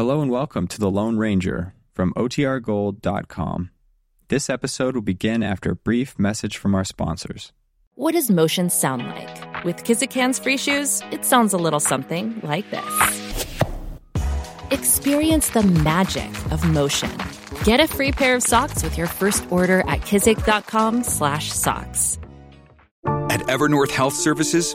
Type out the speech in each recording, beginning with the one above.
Hello and welcome to The Lone Ranger from OTRGold.com. This episode will begin after a brief message from our sponsors. What does motion sound like? With Kizik hands free shoes, it sounds a little something like this. Experience the magic of motion. Get a free pair of socks with your first order at kizik.com/socks. At Evernorth Health Services,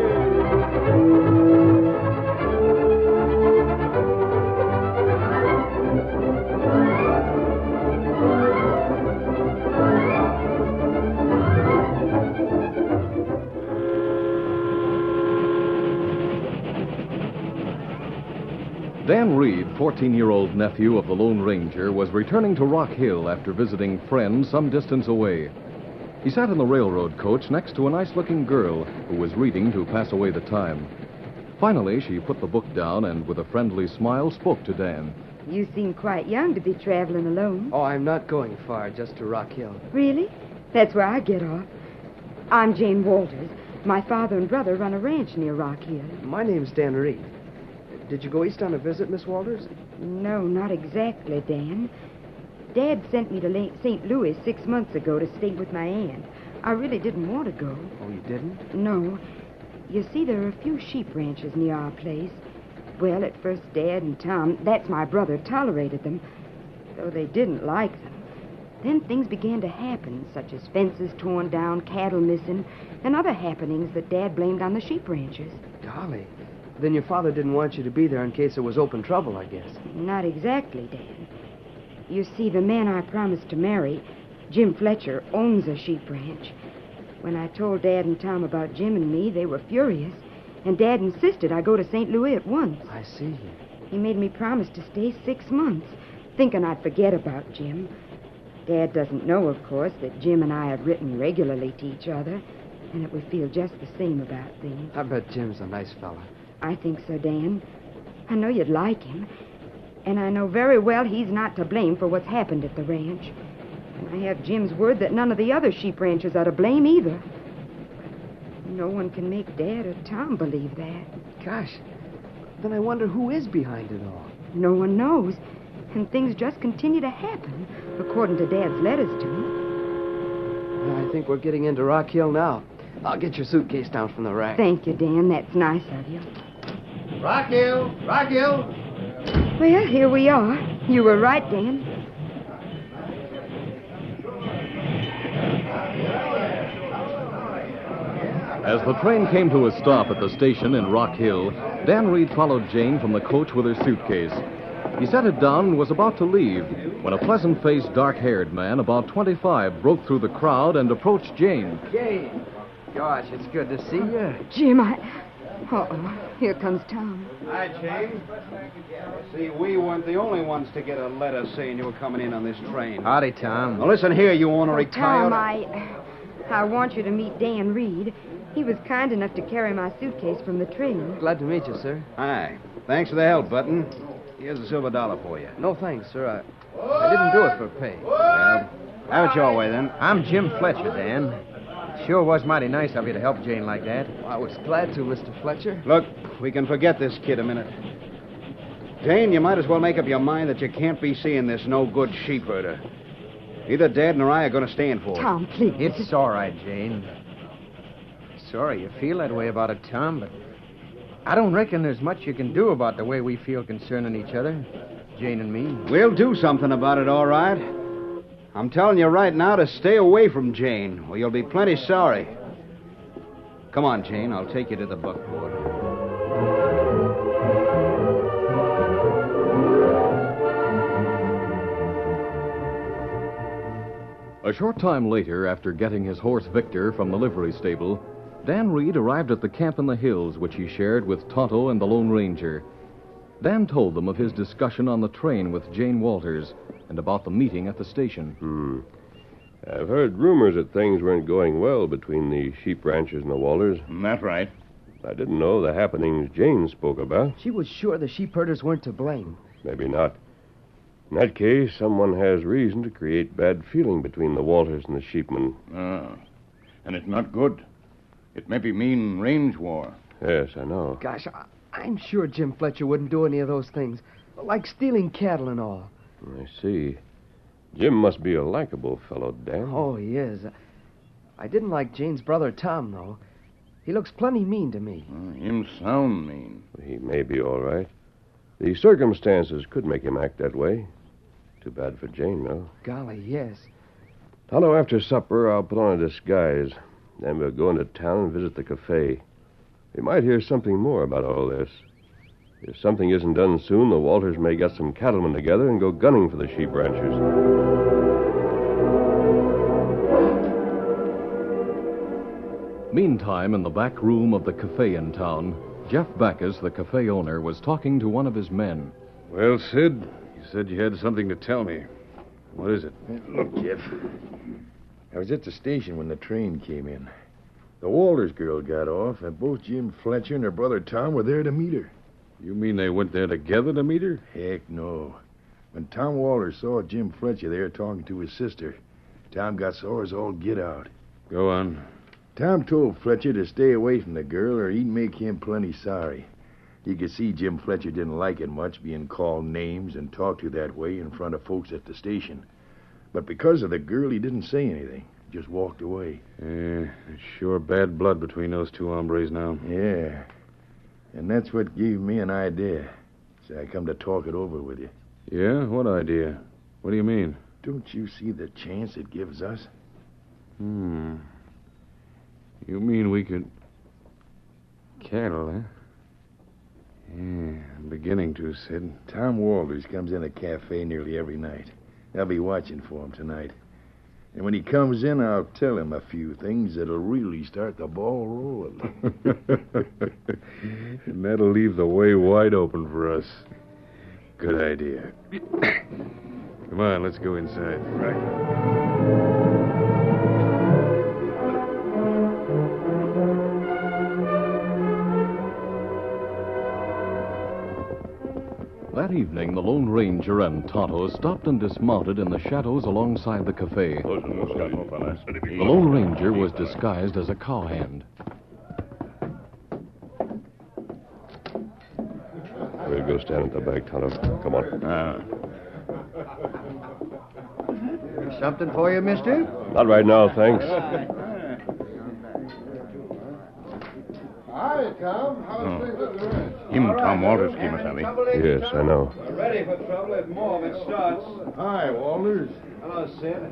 Dan Reed, 14 year old nephew of the Lone Ranger, was returning to Rock Hill after visiting friends some distance away. He sat in the railroad coach next to a nice looking girl who was reading to pass away the time. Finally, she put the book down and, with a friendly smile, spoke to Dan. You seem quite young to be traveling alone. Oh, I'm not going far, just to Rock Hill. Really? That's where I get off. I'm Jane Walters. My father and brother run a ranch near Rock Hill. My name's Dan Reed. Did you go east on a visit, Miss Walters? No, not exactly, Dan. Dad sent me to St. Louis six months ago to stay with my aunt. I really didn't want to go. Oh, you didn't? No. You see, there are a few sheep ranches near our place. Well, at first, Dad and Tom, that's my brother, tolerated them, though they didn't like them. Then things began to happen, such as fences torn down, cattle missing, and other happenings that Dad blamed on the sheep ranchers. Golly. Then your father didn't want you to be there in case there was open trouble, I guess. Not exactly, Dad. You see, the man I promised to marry, Jim Fletcher, owns a sheep ranch. When I told Dad and Tom about Jim and me, they were furious, and Dad insisted I go to St. Louis at once. I see. He made me promise to stay six months, thinking I'd forget about Jim. Dad doesn't know, of course, that Jim and I have written regularly to each other, and that we feel just the same about things. I bet Jim's a nice fella. I think so, Dan. I know you'd like him. And I know very well he's not to blame for what's happened at the ranch. And I have Jim's word that none of the other sheep ranchers are to blame either. No one can make Dad or Tom believe that. Gosh. Then I wonder who is behind it all. No one knows. And things just continue to happen, according to Dad's letters to me. I think we're getting into Rock Hill now. I'll get your suitcase down from the rack. Thank you, Dan. That's nice of you. Rock Hill! Rock Hill! Well, here we are. You were right, Dan. As the train came to a stop at the station in Rock Hill, Dan Reed followed Jane from the coach with her suitcase. He set it down and was about to leave when a pleasant faced, dark haired man about 25 broke through the crowd and approached Jane. Jane! Gosh, it's good to see you. Jim, I. Uh oh. Here comes Tom. Hi, Jane. See, we weren't the only ones to get a letter saying you were coming in on this train. Howdy, Tom. Now, listen here, you ornery Tom, coyote. I. I want you to meet Dan Reed. He was kind enough to carry my suitcase from the train. Glad to meet you, sir. Hi. Thanks for the help, Button. Here's a silver dollar for you. No thanks, sir. I, I didn't do it for pay. Well, have it your way, then. I'm Jim Fletcher, Dan. Sure was mighty nice of you to help Jane like that. I was glad to, Mr. Fletcher. Look, we can forget this kid a minute. Jane, you might as well make up your mind that you can't be seeing this no-good sheep herder. Either Dad or I are going to stand for it. Tom, please. It's all right, Jane. Sorry you feel that way about it, Tom, but I don't reckon there's much you can do about the way we feel concerning each other, Jane and me. We'll do something about it, all right. I'm telling you right now to stay away from Jane, or you'll be plenty sorry. Come on, Jane. I'll take you to the buckboard. A short time later, after getting his horse Victor from the livery stable, Dan Reed arrived at the camp in the hills, which he shared with Tonto and the Lone Ranger. Dan told them of his discussion on the train with Jane Walters and about the meeting at the station. Hmm. I've heard rumors that things weren't going well between the sheep ranchers and the Walters. That's right. I didn't know the happenings Jane spoke about. She was sure the sheep herders weren't to blame. Maybe not. In that case, someone has reason to create bad feeling between the Walters and the sheepmen. Ah. And it's not good. It may be mean range war. Yes, I know. Gosh, I, I'm sure Jim Fletcher wouldn't do any of those things, like stealing cattle and all. I see. Jim must be a likable fellow, Dan. Oh, he is. I didn't like Jane's brother Tom, though. He looks plenty mean to me. Uh, him sound mean. He may be all right. The circumstances could make him act that way. Too bad for Jane, though. Golly, yes. Tonto, after supper, I'll put on a disguise. Then we'll go into town and visit the cafe. We might hear something more about all this. If something isn't done soon, the Walters may get some cattlemen together and go gunning for the sheep ranchers. Meantime, in the back room of the cafe in town, Jeff Backus, the cafe owner, was talking to one of his men. Well, Sid, you said you had something to tell me. What is it? Look, Jeff. I was at the station when the train came in. The Walters girl got off, and both Jim Fletcher and her brother Tom were there to meet her. You mean they went there together to meet her? Heck no. When Tom Walters saw Jim Fletcher there talking to his sister, Tom got sore as all get out. Go on. Tom told Fletcher to stay away from the girl or he'd make him plenty sorry. You could see Jim Fletcher didn't like it much being called names and talked to that way in front of folks at the station. But because of the girl, he didn't say anything. Just walked away. Yeah, sure bad blood between those two hombres now. Yeah. And that's what gave me an idea. Say, I come to talk it over with you. Yeah? What idea? What do you mean? Don't you see the chance it gives us? Hmm. You mean we could. Cattle, huh? Yeah, I'm beginning to, Sid. Tom Walters comes in a cafe nearly every night. I'll be watching for him tonight. And when he comes in, I'll tell him a few things that'll really start the ball rolling. and that'll leave the way wide open for us. Good idea. Come on, let's go inside. Right. That evening, the Lone Ranger and Tonto stopped and dismounted in the shadows alongside the cafe. The Lone Ranger was disguised as a cowhand. We'll go stand at the back, Tonto. Come on. Ah. Something for you, mister? Not right now, thanks. Hi, Tom. How's things at the ranch? Him, Tom Walters, came us, Abby. Yes, I know. We're Ready for trouble if more of it starts. Hi, Walters. Hello, Sid.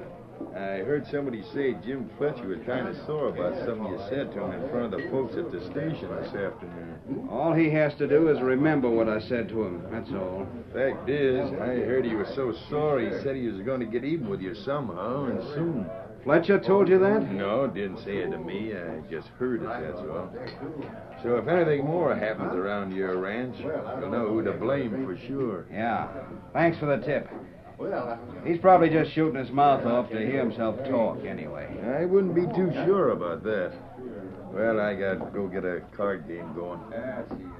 I heard somebody say Jim Fletcher was kind of sore about something you said to him in front of the folks at the station this afternoon. All he has to do is remember what I said to him. That's all. Fact is, I heard he was so sore he said he was going to get even with you somehow and soon. Fletcher told you that? No, didn't say it to me. I just heard it, that's all. So if anything more happens around your ranch, you'll know who to blame for sure. Yeah. Thanks for the tip. Well, he's probably just shooting his mouth off to hear himself talk, anyway. I wouldn't be too sure about that. Well, I got to go get a card game going.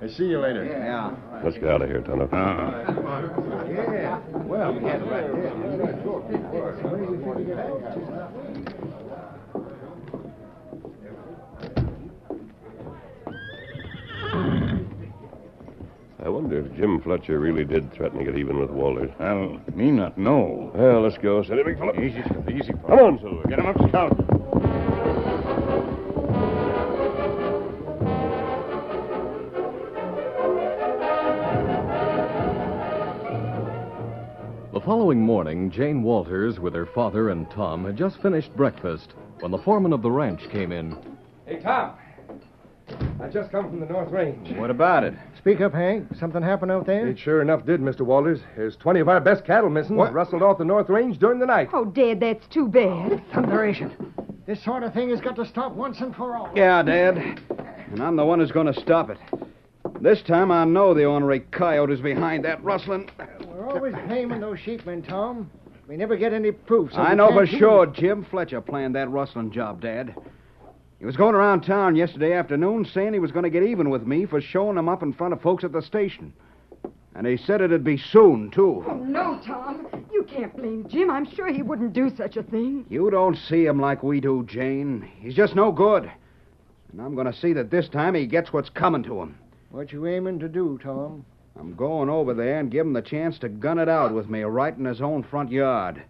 I'll see you later. Yeah. Let's get out of here, Tonto. Uh-uh. Yeah. Well, we had it I wonder if Jim Fletcher really did threaten to get even with Walters. Well, me not know. Well, let's go. Steady, big fella. Easy, Silver, easy. fella. Come on, Silver. Get him up, Scout. The following morning, Jane Walters, with her father and Tom, had just finished breakfast when the foreman of the ranch came in. Hey, Tom. I just come from the North Range. What about it? Speak up, Hank. Something happened out there? It sure enough did, Mr. Walters. There's 20 of our best cattle missing. What? Rustled off the North Range during the night. Oh, Dad, that's too bad. Thunderation. This sort of thing has got to stop once and for all. Yeah, Dad. And I'm the one who's going to stop it. This time I know the ornery coyote is behind that rustling. We're always blaming those sheepmen, Tom. We never get any proof. so I know for sure. Jim Fletcher planned that rustling job, Dad. He was going around town yesterday afternoon saying he was going to get even with me for showing him up in front of folks at the station. And he said it'd be soon, too. Oh, no, Tom. You can't blame Jim. I'm sure he wouldn't do such a thing. You don't see him like we do, Jane. He's just no good. And I'm going to see that this time he gets what's coming to him. What you aiming to do, Tom? I'm going over there and give him the chance to gun it out with me right in his own front yard.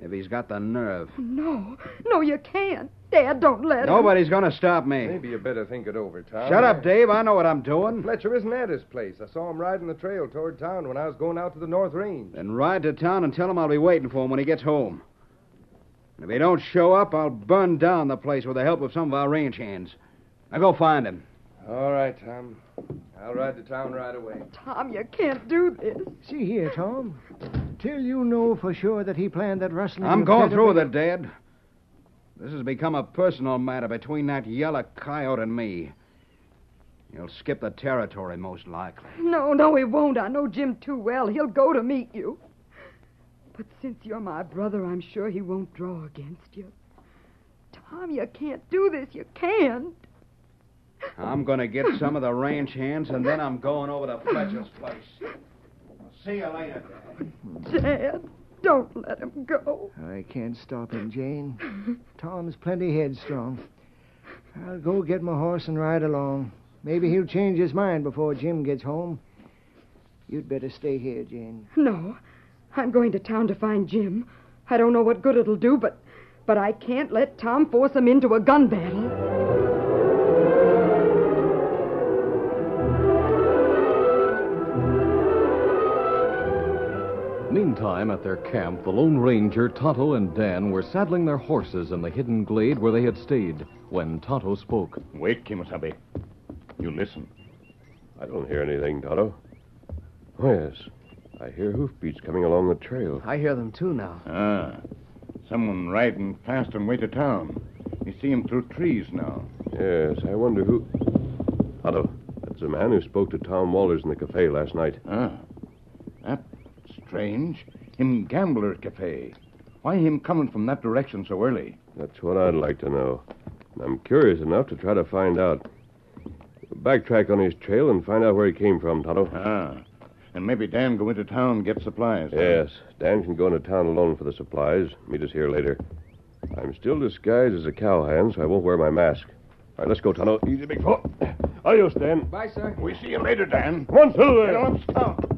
If he's got the nerve. No, no, you can't. Dad, don't let him. Nobody's going to stop me. Maybe you better think it over, Tom. Shut up, Dave. I know what I'm doing. Fletcher isn't at his place. I saw him riding the trail toward town when I was going out to the North Range. Then ride to town and tell him I'll be waiting for him when he gets home. And if he don't show up, I'll burn down the place with the help of some of our range hands. Now go find him. All right, Tom. I'll ride to town right away. Tom, you can't do this. See here, Tom. Till you know for sure that he planned that rustling. I'm going through with it, Dad. This has become a personal matter between that yellow coyote and me. He'll skip the territory, most likely. No, no, he won't. I know Jim too well. He'll go to meet you. But since you're my brother, I'm sure he won't draw against you. Tom, you can't do this. You can't. I'm going to get some of the ranch hands, and then I'm going over to Fletcher's place. I'll see you later, Dad. Dad, don't let him go. I can't stop him, Jane. Tom's plenty headstrong. I'll go get my horse and ride along. Maybe he'll change his mind before Jim gets home. You'd better stay here, Jane. No, I'm going to town to find Jim. I don't know what good it'll do, but but I can't let Tom force him into a gun battle. Meantime, at their camp, the Lone Ranger, Tonto, and Dan were saddling their horses in the hidden glade where they had stayed when Tonto spoke. Wait, Kemo Sabe. You listen. I don't hear anything, Tonto. Oh, yes. I hear hoofbeats coming along the trail. I hear them too now. Ah. Someone riding fast on way to town. You see him through trees now. Yes, I wonder who. Tonto, that's the man who spoke to Tom Walters in the cafe last night. Ah. That's strange. Him gambler cafe. Why him coming from that direction so early? That's what I'd like to know. And I'm curious enough to try to find out. Backtrack on his trail and find out where he came from, Tonto. Ah. And maybe Dan go into town and get supplies. huh? Yes, Dan can go into town alone for the supplies. Meet us here later. I'm still disguised as a cowhand, so I won't wear my mask. All right, let's go, Tonto. Easy, big fella. Adios, Dan. Bye, sir. We see you later, Dan. Come on, Silver. Get on, Scout.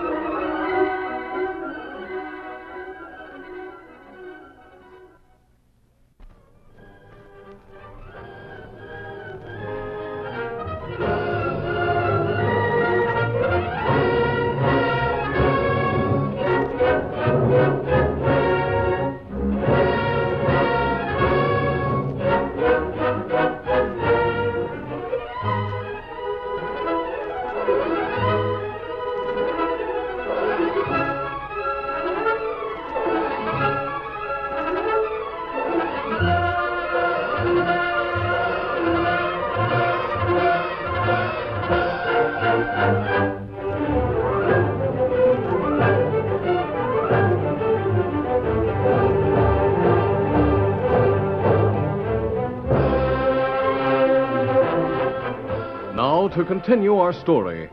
Now, to continue our story.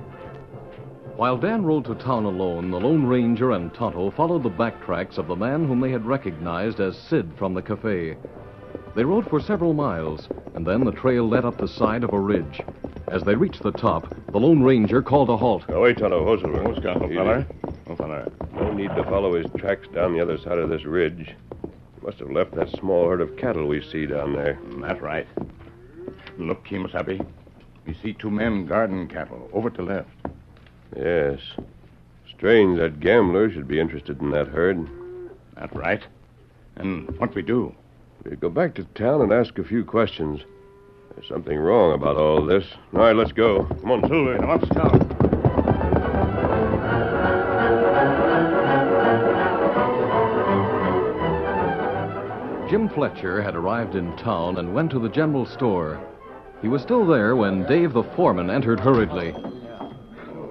While Dan rode to town alone, the Lone Ranger and Tonto followed the back tracks of the man whom they had recognized as Sid from the cafe. They rode for several miles, and then the trail led up the side of a ridge. As they reached the top, the Lone Ranger called a halt. Oh, wait, Tonto. Hold, Silver. What's got, Easy. feller? Oh, feller. No need to follow his tracks down the other side of this ridge. He must have left that small herd of cattle we see down there. Mm, that's right. Look, Kemo Sabe. You see two men guarding cattle over to left. Yes. Strange that gambler should be interested in that herd. That's right. And what we do? We go back to town and ask a few questions. There's something wrong about all this. All right, let's go. Come on, Silver. Come on, Scout. Jim Fletcher had arrived in town and went to the general store. He was still there when Dave the foreman entered hurriedly.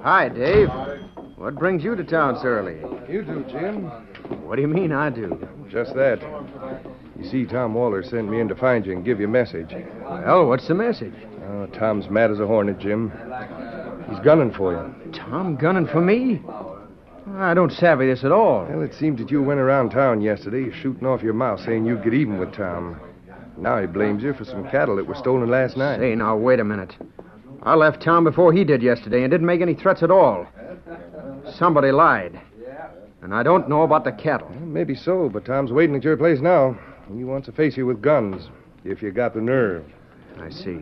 Hi, Dave. What brings you to town so early? You do, Jim. What do you mean I do? Just that. You see, Tom Walters sent me in to find you and give you a message. Well, what's the message? Oh, Tom's mad as a hornet, Jim. He's gunning for you. Tom gunning for me? I don't savvy this at all. Well, it seems that you went around town yesterday shooting off your mouth saying you'd get even with Tom. Now he blames you for some cattle that were stolen last night. Say, now, wait a minute. I left town before he did yesterday and didn't make any threats at all. Somebody lied. And I don't know about the cattle. Well, maybe so, but Tom's waiting at your place now. And he wants to face you with guns, if you got the nerve. I see.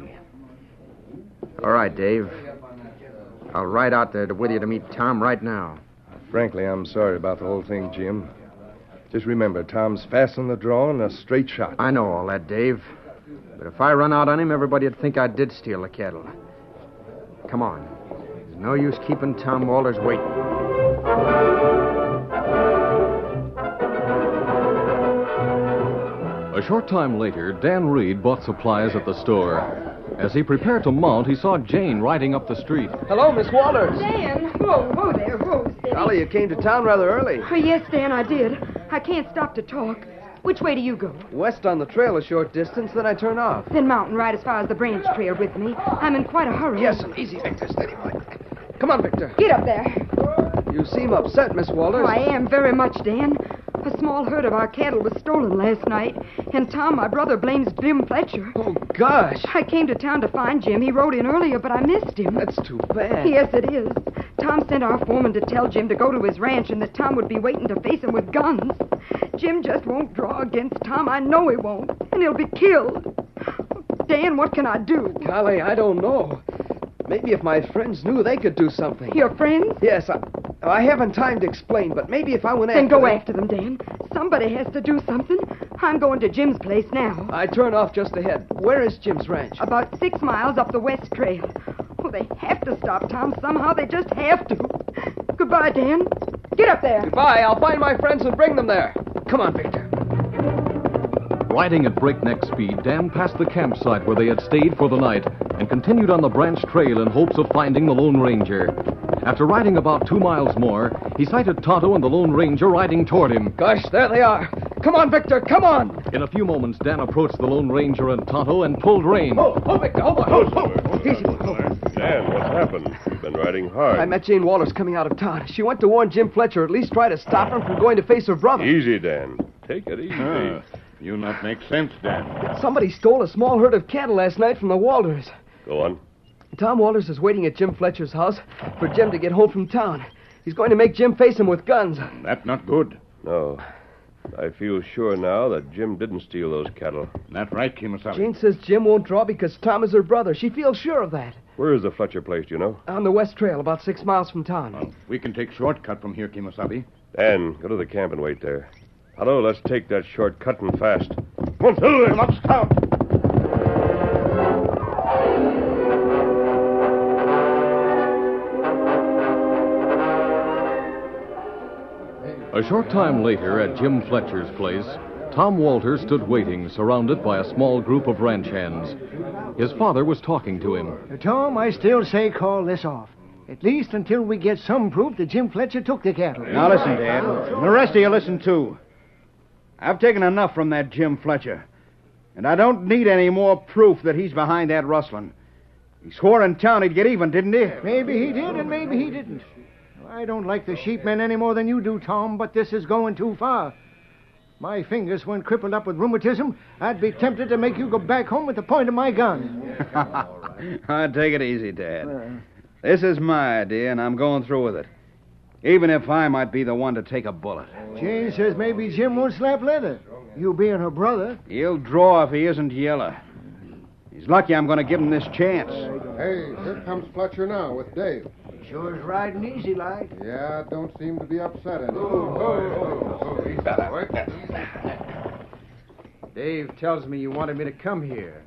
All right, Dave. I'll ride out there with you to meet Tom right now. Frankly, I'm sorry about the whole thing, Jim. Just remember, Tom's fast on the draw and a straight shot. I know all that, Dave. But if I run out on him, everybody'd think I did steal the cattle. Come on. There's no use keeping Tom Walters waiting. A short time later, Dan Reed bought supplies at the store. As he prepared to mount, he saw Jane riding up the street. Hello, Miss Walters. Dan! Whoa, whoa there, whoa, steady. Golly, you came to town rather early. Oh, yes, Dan, I did. I can't stop to talk. Which way do you go? West on the trail a short distance, then I turn off. Then mountain right as far as the branch trail with me. I'm in quite a hurry. Yes, and easy, Victor. Steady, boy. Come on, Victor. Get up there. You seem upset, Miss Walters. Oh, I am very much, Dan. A small herd of our cattle was stolen last night, and Tom, my brother, blames Jim Fletcher. Oh, gosh. I came to town to find Jim. He rode in earlier, but I missed him. That's too bad. Yes, it is. Tom sent our foreman to tell Jim to go to his ranch and that Tom would be waiting to face him with guns. Jim just won't draw against Tom. I know he won't. And he'll be killed. Dan, what can I do? Golly, I don't know. Maybe if my friends knew, they could do something. Your friends? Yes, I, I haven't time to explain, but maybe if I went Then after go them- after them, Dan. Somebody has to do something. I'm going to Jim's place now. I turn off just ahead. Where is Jim's ranch? About six miles up the west trail. Oh, they have to stop Tom somehow. They just have to. Goodbye, Dan. Get up there. Goodbye. I'll find my friends and bring them there. Come on, Victor. Riding at breakneck speed, Dan passed the campsite where they had stayed for the night and continued on the branch trail in hopes of finding the Lone Ranger. After riding about two miles more, he sighted Tonto and the Lone Ranger riding toward him. Gosh, there they are. Come on, Victor. Come on. In a few moments, Dan approached the Lone Ranger and Tonto and pulled rein. Oh, oh, Victor. Hold on. Oh, oh. Easy. Dan, what's happened? You've been riding hard. I met Jane Walters coming out of town. She went to warn Jim Fletcher, at least try to stop him from going to face her brother. Easy, Dan. Take it easy. Ah, you not make sense, Dan. Somebody stole a small herd of cattle last night from the Walters. Go on. Tom Walters is waiting at Jim Fletcher's house for Jim to get home from town. He's going to make Jim face him with guns. That not good. No. I feel sure now that Jim didn't steal those cattle. That right, Kemo Sabe. Jane says Jim won't draw because Tom is her brother. She feels sure of that. Where is the Fletcher place, do you know? On the west trail, about six miles from town. We can take shortcut from here, Kemo Sabe. Dan, go to the camp and wait there. Hello, let's take that shortcut and fast. Come on, Silver! Come up, scout. A short time later, at Jim Fletcher's place, Tom Walters stood waiting, surrounded by a small group of ranch hands. His father was talking to him. Uh, Tom, I still say call this off. At least until we get some proof that Jim Fletcher took the cattle. Now listen, Dad. And The rest of you listen too. I've taken enough from that Jim Fletcher. And I don't need any more proof that he's behind that rustling. He swore in town he'd get even, didn't he? Maybe he did, and maybe he didn't. I don't like the sheepmen any more than you do, Tom, but this is going too far. My fingers weren't crippled up with rheumatism. I'd be tempted to make you go back home with the point of my gun. I take it easy, Dad. This is my idea, and I'm going through with it. Even if I might be the one to take a bullet. Jane says maybe Jim won't slap leather. You being her brother. He'll draw if he isn't yellow. He's lucky I'm going to give him this chance. Hey, here comes Fletcher now with Dave. Sure is riding easy like. Yeah, don't seem to be upset any. Oh, oh, oh, Dave tells me you wanted me to come here.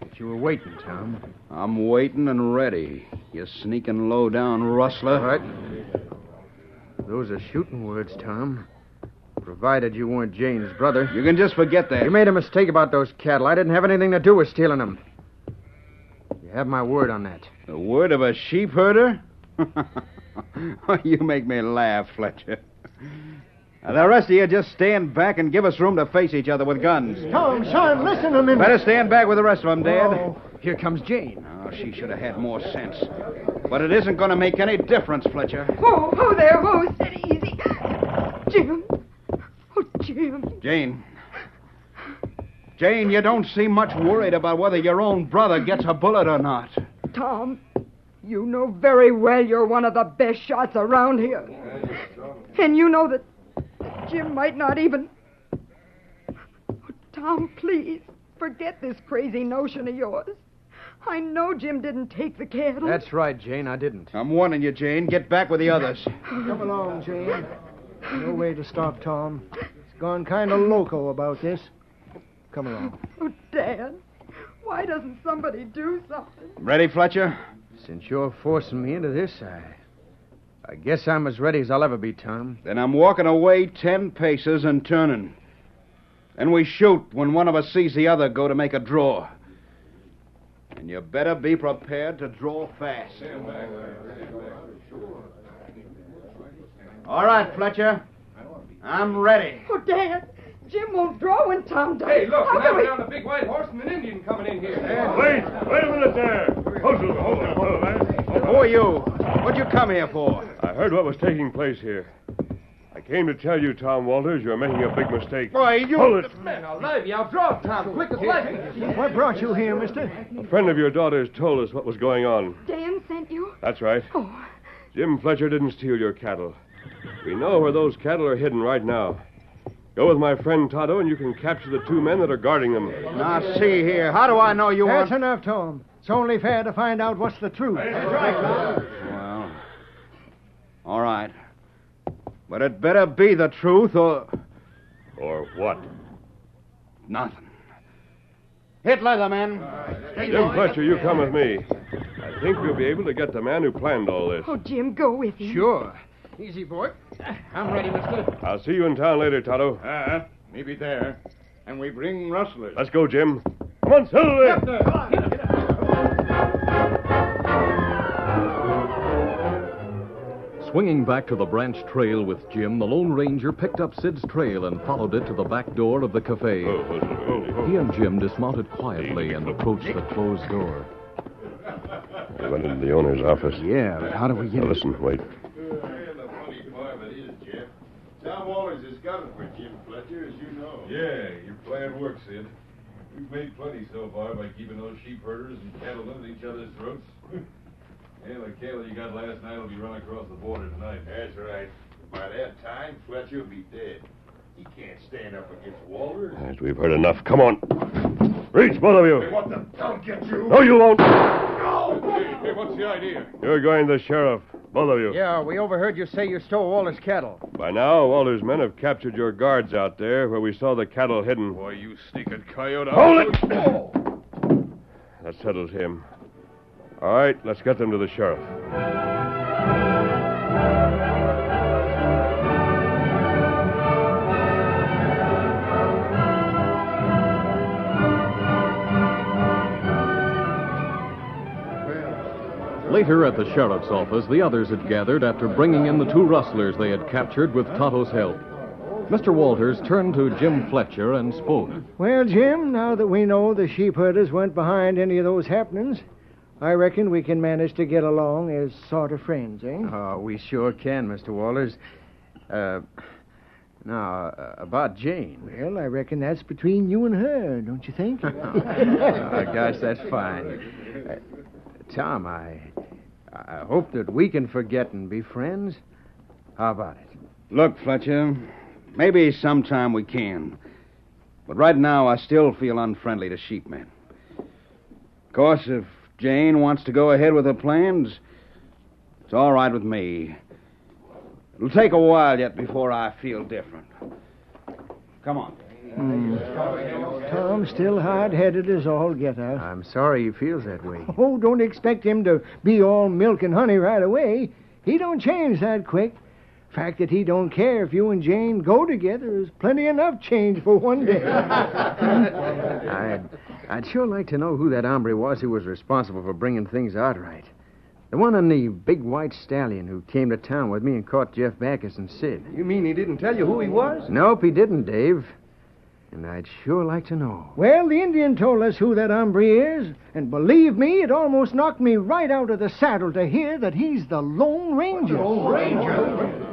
That you were waiting, Tom. I'm waiting and ready, you sneaking low-down rustler. All right. Those are shooting words, Tom. Provided you weren't Jane's brother. You can just forget that. You made a mistake about those cattle. I didn't have anything to do with stealing them. You have my word on that. The word of a sheep herder? you make me laugh, Fletcher. Now, the rest of you just stand back and give us room to face each other with guns. Tom, son, listen a minute. Better stand back with the rest of them, Dad. Oh. Here comes Jane. Oh, she should have had more sense. But it isn't going to make any difference, Fletcher. Whoa, whoa there, whoa, steady, easy. Jim. Oh, Jim. Jane. Jane, you don't seem much worried about whether your own brother gets a bullet or not. Tom, you know very well you're one of the best shots around here. And you know that Jim might not even. Oh, Tom, please, forget this crazy notion of yours. I know Jim didn't take the cattle. That's right, Jane. I didn't. I'm warning you, Jane. Get back with the others. Come along, Jane. No way to stop Tom. He's gone kind of loco about this. Come along. Oh, Dad, why doesn't somebody do something? Ready, Fletcher? Since you're forcing me into this, I. I guess I'm as ready as I'll ever be, Tom. Then I'm walking away ten paces and turning. And we shoot when one of us sees the other go to make a draw. And you better be prepared to draw fast. All right, Fletcher. I'm ready. Oh, Dad, Jim won't draw when Tom does. Hey, look, How now can we... down a big white horse and an Indian coming in here. Wait, wait a minute there. Hold it, hold it, hold it, man. Who are you? What'd you come here for? I heard what was taking place here. I came to tell you, Tom Walters, you're making a big mistake. Why, you... Hold it. Man alive, you I'll draw, Tom, quick as lightning. What brought you here, mister? A friend of your daughter's told us what was going on. Dan sent you? That's right. Oh, Jim Fletcher didn't steal your cattle. We know where those cattle are hidden right now. Go with my friend Tonto, and you can capture the two men that are guarding them. Now, see here. How do I know you are? That's want... enough, Tom. It's only fair to find out what's the truth. That's right, Well, all right. But it better be the truth or... Or what? Nothing. Hit Leatherman. Jim Fletcher, you come with me. I think we'll be able to get the man who planned all this. Oh, Jim, go with him. Sure. Easy, boy. I'm ready, mister. I'll see you in town later, Tonto. Ah, maybe there. And we bring rustlers. Let's go, Jim. Come on, Silver. Swinging back to the branch trail with Jim, the Lone Ranger picked up Sid's trail and followed it to the back door of the cafe. He and Jim dismounted quietly and approached the closed door. I went into the owner's office. Yeah, but how do we get Now, listen, wait. Tom Walters is coming for Jim Fletcher, as you know. Yeah, works, Sid. We've made plenty so far by keeping those sheep herders and cattlemen at each other's throats. yeah, the cattle you got last night will be run across the border tonight. That's right. By that time, Fletcher will be dead. He can't stand up against Walters. All right, we've heard enough. Come on. Reach, both of you. What the? I'll get you. No, you won't. Hey, hey, what's the idea? You're going to the sheriff. Both of you. Yeah, we overheard you say you stole Walter's cattle. By now, Walter's men have captured your guards out there where we saw the cattle hidden. Boy, you sneaking coyote. Hold it! Oh, that settles him. All right, let's get them to the sheriff. Later at the sheriff's office, the others had gathered after bringing in the two rustlers they had captured with Tonto's help. Mr. Walters turned to Jim Fletcher and spoke. Well, Jim, now that we know the sheep herders weren't behind any of those happenings, I reckon we can manage to get along as sort of friends, eh? Oh, we sure can, Mr. Walters. Uh, now, uh, about Jane. Well, I reckon that's between you and her, don't you think? I guess that's fine. Tom, I, I hope that we can forget and be friends. How about it? Look, Fletcher, maybe sometime we can. But right now, I still feel unfriendly to sheepmen. Of course, if Jane wants to go ahead with her plans, it's all right with me. It'll take a while yet before I feel different. Come on. Hmm. Tom's still hard-headed as all get out. I'm sorry he feels that way. Oh, don't expect him to be all milk and honey right away. He don't change that quick. Fact that he don't care if you and Jane go together is plenty enough change for one day. I'd, I'd sure like to know who that hombre was who was responsible for bringing things out right. The one on the big white stallion who came to town with me and caught Jeff Backus and Sid. You mean he didn't tell you who he was? Nope, he didn't, Dave. And I'd sure like to know. well, the Indian told us who that hombre is, and believe me, it almost knocked me right out of the saddle to hear that he's the Lone Ranger. Lone Ranger?